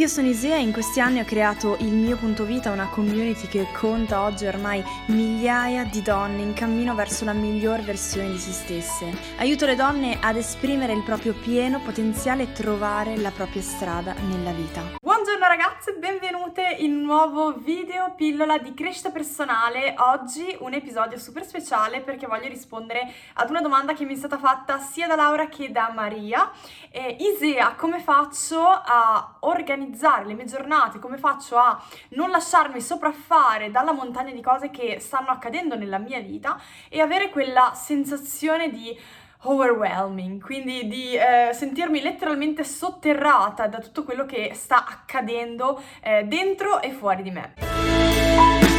Io sono Isea e in questi anni ho creato il mio punto vita, una community che conta oggi ormai migliaia di donne in cammino verso la miglior versione di se stesse. Aiuto le donne ad esprimere il proprio pieno potenziale e trovare la propria strada nella vita. Buongiorno ragazze, benvenute in un nuovo video pillola di crescita personale. Oggi un episodio super speciale perché voglio rispondere ad una domanda che mi è stata fatta sia da Laura che da Maria. Eh, Isea, come faccio a organizzare le mie giornate, come faccio a non lasciarmi sopraffare dalla montagna di cose che stanno accadendo nella mia vita e avere quella sensazione di overwhelming, quindi di eh, sentirmi letteralmente sotterrata da tutto quello che sta accadendo eh, dentro e fuori di me.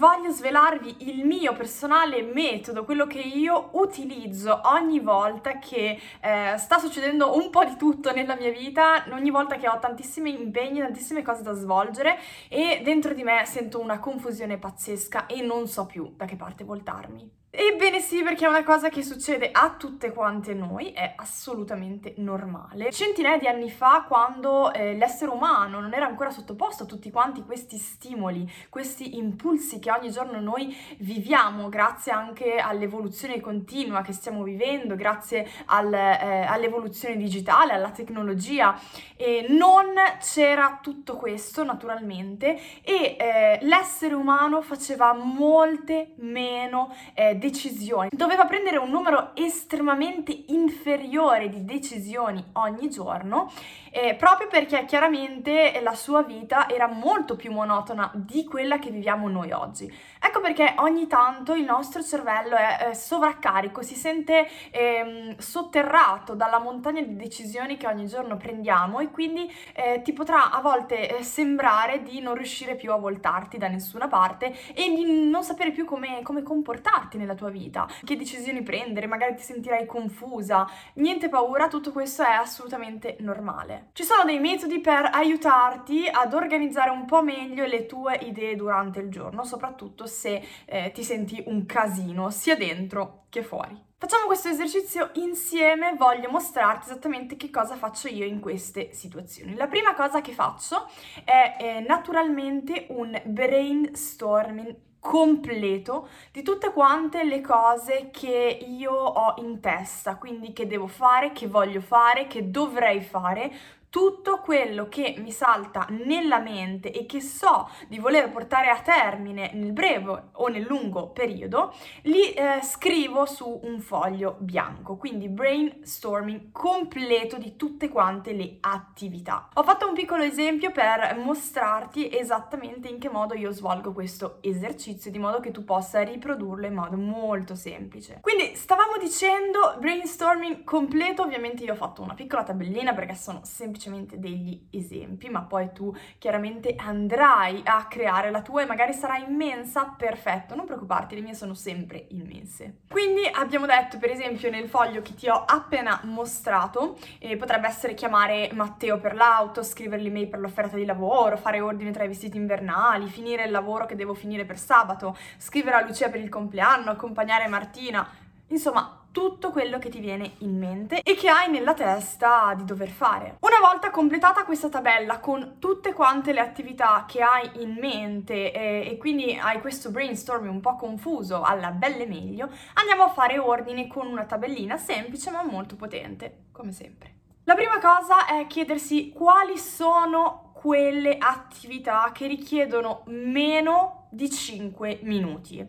Voglio svelarvi il mio personale metodo, quello che io utilizzo ogni volta che eh, sta succedendo un po' di tutto nella mia vita, ogni volta che ho tantissimi impegni, tantissime cose da svolgere e dentro di me sento una confusione pazzesca e non so più da che parte voltarmi. Ebbene sì, perché è una cosa che succede a tutte quante noi, è assolutamente normale. Centinaia di anni fa, quando eh, l'essere umano non era ancora sottoposto a tutti quanti questi stimoli, questi impulsi che ogni giorno noi viviamo, grazie anche all'evoluzione continua che stiamo vivendo, grazie al, eh, all'evoluzione digitale, alla tecnologia, e non c'era tutto questo naturalmente e eh, l'essere umano faceva molte meno eh, decisioni. Doveva prendere un numero estremamente inferiore di decisioni ogni giorno, eh, proprio perché chiaramente la sua vita era molto più monotona di quella che viviamo noi oggi. Ecco perché ogni tanto il nostro cervello è eh, sovraccarico, si sente eh, sotterrato dalla montagna di decisioni che ogni giorno prendiamo e quindi eh, ti potrà a volte eh, sembrare di non riuscire più a voltarti da nessuna parte e di non sapere più come, come comportarti nella tua vita, che decisioni prendere, magari ti sentirai confusa. Niente paura, tutto questo è assolutamente normale. Ci sono dei metodi per aiutarti ad organizzare un po' meglio le tue idee durante il giorno, soprattutto se eh, ti senti un casino, sia dentro che fuori. Facciamo questo esercizio insieme, voglio mostrarti esattamente che cosa faccio io in queste situazioni. La prima cosa che faccio è eh, naturalmente un brainstorming completo di tutte quante le cose che io ho in testa, quindi che devo fare, che voglio fare, che dovrei fare tutto quello che mi salta nella mente e che so di voler portare a termine nel breve o nel lungo periodo, li eh, scrivo su un foglio bianco, quindi brainstorming completo di tutte quante le attività. Ho fatto un piccolo esempio per mostrarti esattamente in che modo io svolgo questo esercizio, di modo che tu possa riprodurlo in modo molto semplice. Quindi stavamo dicendo brainstorming completo, ovviamente io ho fatto una piccola tabellina perché sono semplicemente semplicemente degli esempi, ma poi tu chiaramente andrai a creare la tua e magari sarà immensa, perfetto, non preoccuparti, le mie sono sempre immense. Quindi abbiamo detto, per esempio, nel foglio che ti ho appena mostrato, eh, potrebbe essere chiamare Matteo per l'auto, scrivere l'email per l'offerta di lavoro, fare ordine tra i vestiti invernali, finire il lavoro che devo finire per sabato, scrivere a Lucia per il compleanno, accompagnare Martina, insomma tutto quello che ti viene in mente e che hai nella testa di dover fare. Una volta completata questa tabella con tutte quante le attività che hai in mente e, e quindi hai questo brainstorming un po' confuso alla belle meglio, andiamo a fare ordine con una tabellina semplice ma molto potente, come sempre. La prima cosa è chiedersi quali sono quelle attività che richiedono meno di 5 minuti.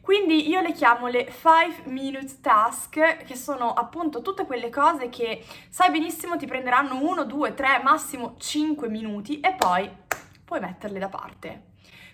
Quindi io le chiamo le 5 minute task, che sono appunto tutte quelle cose che sai benissimo ti prenderanno 1, 2, 3, massimo 5 minuti e poi puoi metterle da parte.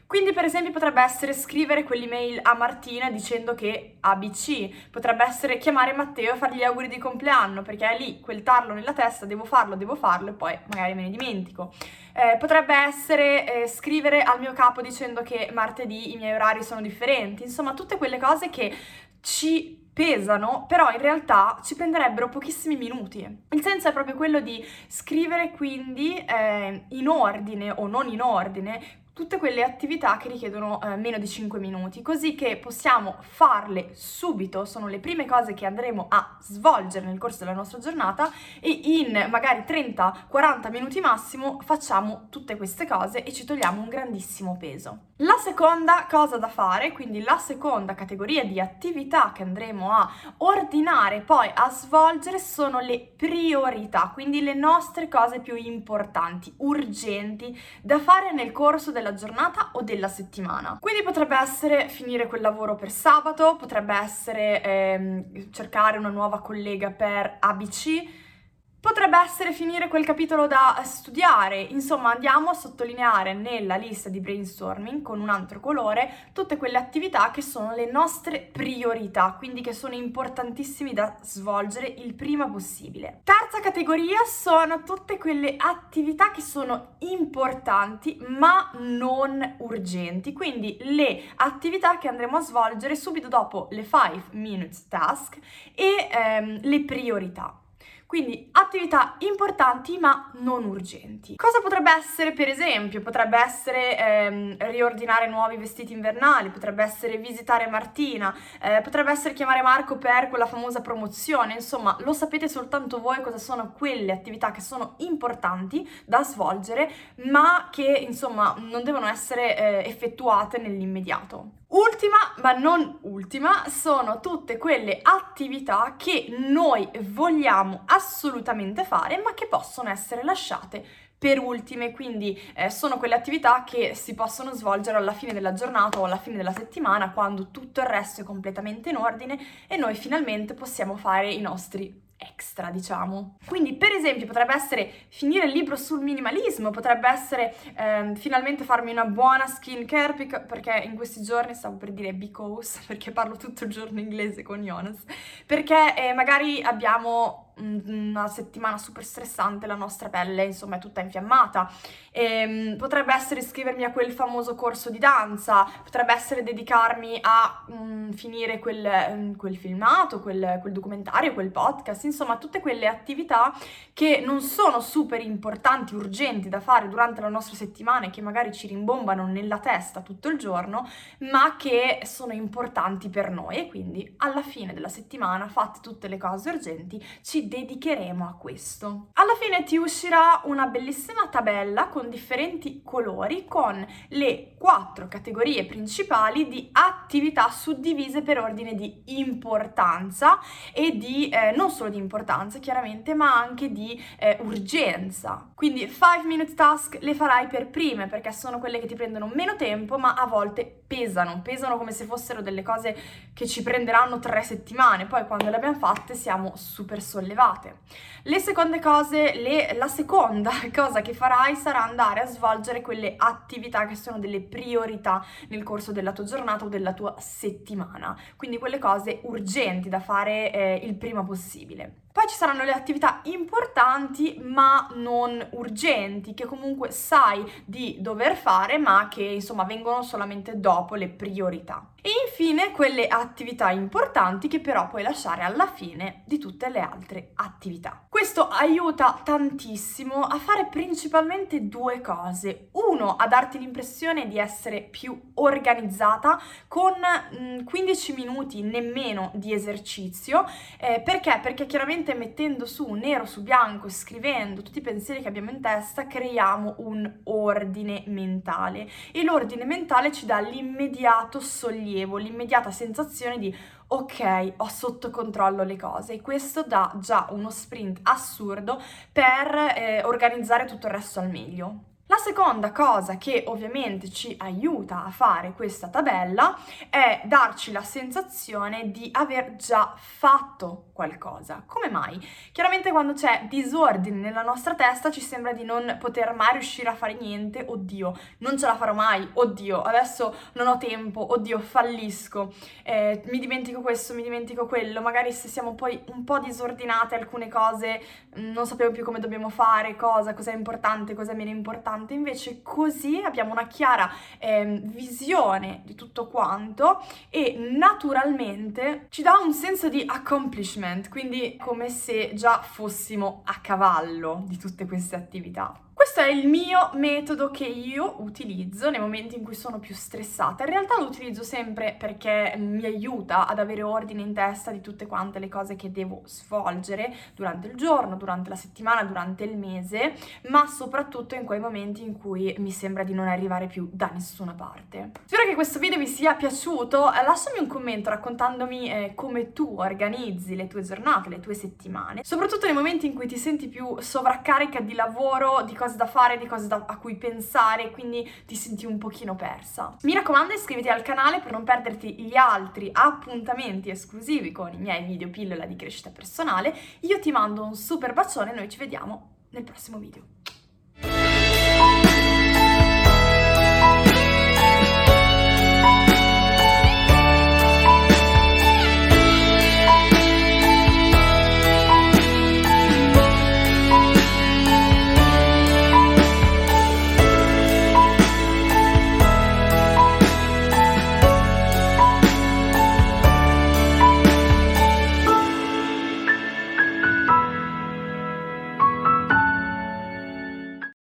Quindi per esempio potrebbe essere scrivere quell'email a Martina dicendo che ABC, potrebbe essere chiamare Matteo e fargli gli auguri di compleanno perché è lì quel tarlo nella testa, devo farlo, devo farlo e poi magari me ne dimentico. Eh, potrebbe essere eh, scrivere al mio capo dicendo che martedì i miei orari sono differenti, insomma tutte quelle cose che ci pesano, però in realtà ci prenderebbero pochissimi minuti. Il senso è proprio quello di scrivere quindi eh, in ordine o non in ordine tutte quelle attività che richiedono eh, meno di 5 minuti, così che possiamo farle subito, sono le prime cose che andremo a svolgere nel corso della nostra giornata e in magari 30-40 minuti massimo facciamo tutte queste cose e ci togliamo un grandissimo peso. La seconda cosa da fare, quindi la seconda categoria di attività che andremo a ordinare poi a svolgere sono le priorità, quindi le nostre cose più importanti, urgenti da fare nel corso della giornata o della settimana. Quindi potrebbe essere finire quel lavoro per sabato, potrebbe essere ehm, cercare una nuova collega per ABC Potrebbe essere finire quel capitolo da studiare, insomma andiamo a sottolineare nella lista di brainstorming con un altro colore tutte quelle attività che sono le nostre priorità, quindi che sono importantissime da svolgere il prima possibile. Terza categoria sono tutte quelle attività che sono importanti ma non urgenti, quindi le attività che andremo a svolgere subito dopo le 5 minutes task e ehm, le priorità. Quindi attività importanti ma non urgenti. Cosa potrebbe essere per esempio? Potrebbe essere ehm, riordinare nuovi vestiti invernali, potrebbe essere visitare Martina, eh, potrebbe essere chiamare Marco per quella famosa promozione, insomma lo sapete soltanto voi cosa sono quelle attività che sono importanti da svolgere ma che insomma non devono essere eh, effettuate nell'immediato. Ultima, ma non ultima, sono tutte quelle attività che noi vogliamo assolutamente fare, ma che possono essere lasciate per ultime, quindi eh, sono quelle attività che si possono svolgere alla fine della giornata o alla fine della settimana, quando tutto il resto è completamente in ordine e noi finalmente possiamo fare i nostri extra, diciamo. Quindi, per esempio, potrebbe essere finire il libro sul minimalismo, potrebbe essere ehm, finalmente farmi una buona skincare, perché in questi giorni stavo per dire because, perché parlo tutto il giorno inglese con Jonas, perché eh, magari abbiamo una settimana super stressante, la nostra pelle insomma è tutta infiammata. E, ehm, potrebbe essere iscrivermi a quel famoso corso di danza, potrebbe essere dedicarmi a um, finire quel, um, quel filmato, quel, quel, documentario, quel podcast, insomma tutte quelle attività che non sono super importanti, urgenti da fare durante la nostra settimana e che magari ci rimbombano nella testa tutto il giorno, ma che sono importanti per noi e quindi alla fine della settimana, fatte tutte le cose urgenti, ci dedicheremo a questo. Alla fine ti uscirà una bellissima tabella con differenti colori con le quattro categorie principali di attività suddivise per ordine di importanza e di eh, non solo di importanza chiaramente ma anche di eh, urgenza. Quindi 5 minute task le farai per prime perché sono quelle che ti prendono meno tempo ma a volte pesano, pesano come se fossero delle cose che ci prenderanno tre settimane, poi quando le abbiamo fatte siamo super sollevate. Le seconde cose, le, la seconda cosa che farai sarà andare a svolgere quelle attività che sono delle priorità nel corso della tua giornata o della tua settimana, quindi quelle cose urgenti da fare eh, il prima possibile. Poi ci saranno le attività importanti ma non urgenti, che comunque sai di dover fare ma che insomma vengono solamente dopo le priorità. E infine quelle attività importanti che però puoi lasciare alla fine di tutte le altre attività. Questo aiuta tantissimo a fare principalmente due cose. Uno, a darti l'impressione di essere più organizzata con mh, 15 minuti nemmeno di esercizio. Eh, perché? Perché chiaramente mettendo su nero su bianco, scrivendo tutti i pensieri che abbiamo in testa, creiamo un ordine mentale e l'ordine mentale ci dà l'immediato sollievo, l'immediata sensazione di ok, ho sotto controllo le cose e questo dà già uno sprint assurdo per eh, organizzare tutto il resto al meglio. La seconda cosa che ovviamente ci aiuta a fare questa tabella è darci la sensazione di aver già fatto qualcosa. Come mai? Chiaramente quando c'è disordine nella nostra testa ci sembra di non poter mai riuscire a fare niente, oddio, non ce la farò mai, oddio, adesso non ho tempo, oddio, fallisco, eh, mi dimentico questo, mi dimentico quello, magari se siamo poi un po' disordinate alcune cose mm, non sappiamo più come dobbiamo fare, cosa, cosa è importante, cosa è meno importante, invece così abbiamo una chiara eh, visione di tutto quanto e naturalmente ci dà un senso di accomplishment management, quindi come se già fossimo a cavallo di tutte queste attività. Questo è il mio metodo che io utilizzo nei momenti in cui sono più stressata. In realtà lo utilizzo sempre perché mi aiuta ad avere ordine in testa di tutte quante le cose che devo svolgere durante il giorno, durante la settimana, durante il mese, ma soprattutto in quei momenti in cui mi sembra di non arrivare più da nessuna parte. Spero che questo video vi sia piaciuto. Eh, lasciami un commento raccontandomi eh, come tu organizzi le tue giornate, le tue settimane, soprattutto nei momenti in cui ti senti più sovraccarica di lavoro, di cose cose da fare, di cose da, a cui pensare, quindi ti senti un pochino persa. Mi raccomando iscriviti al canale per non perderti gli altri appuntamenti esclusivi con i miei video pillola di crescita personale. Io ti mando un super bacione e noi ci vediamo nel prossimo video.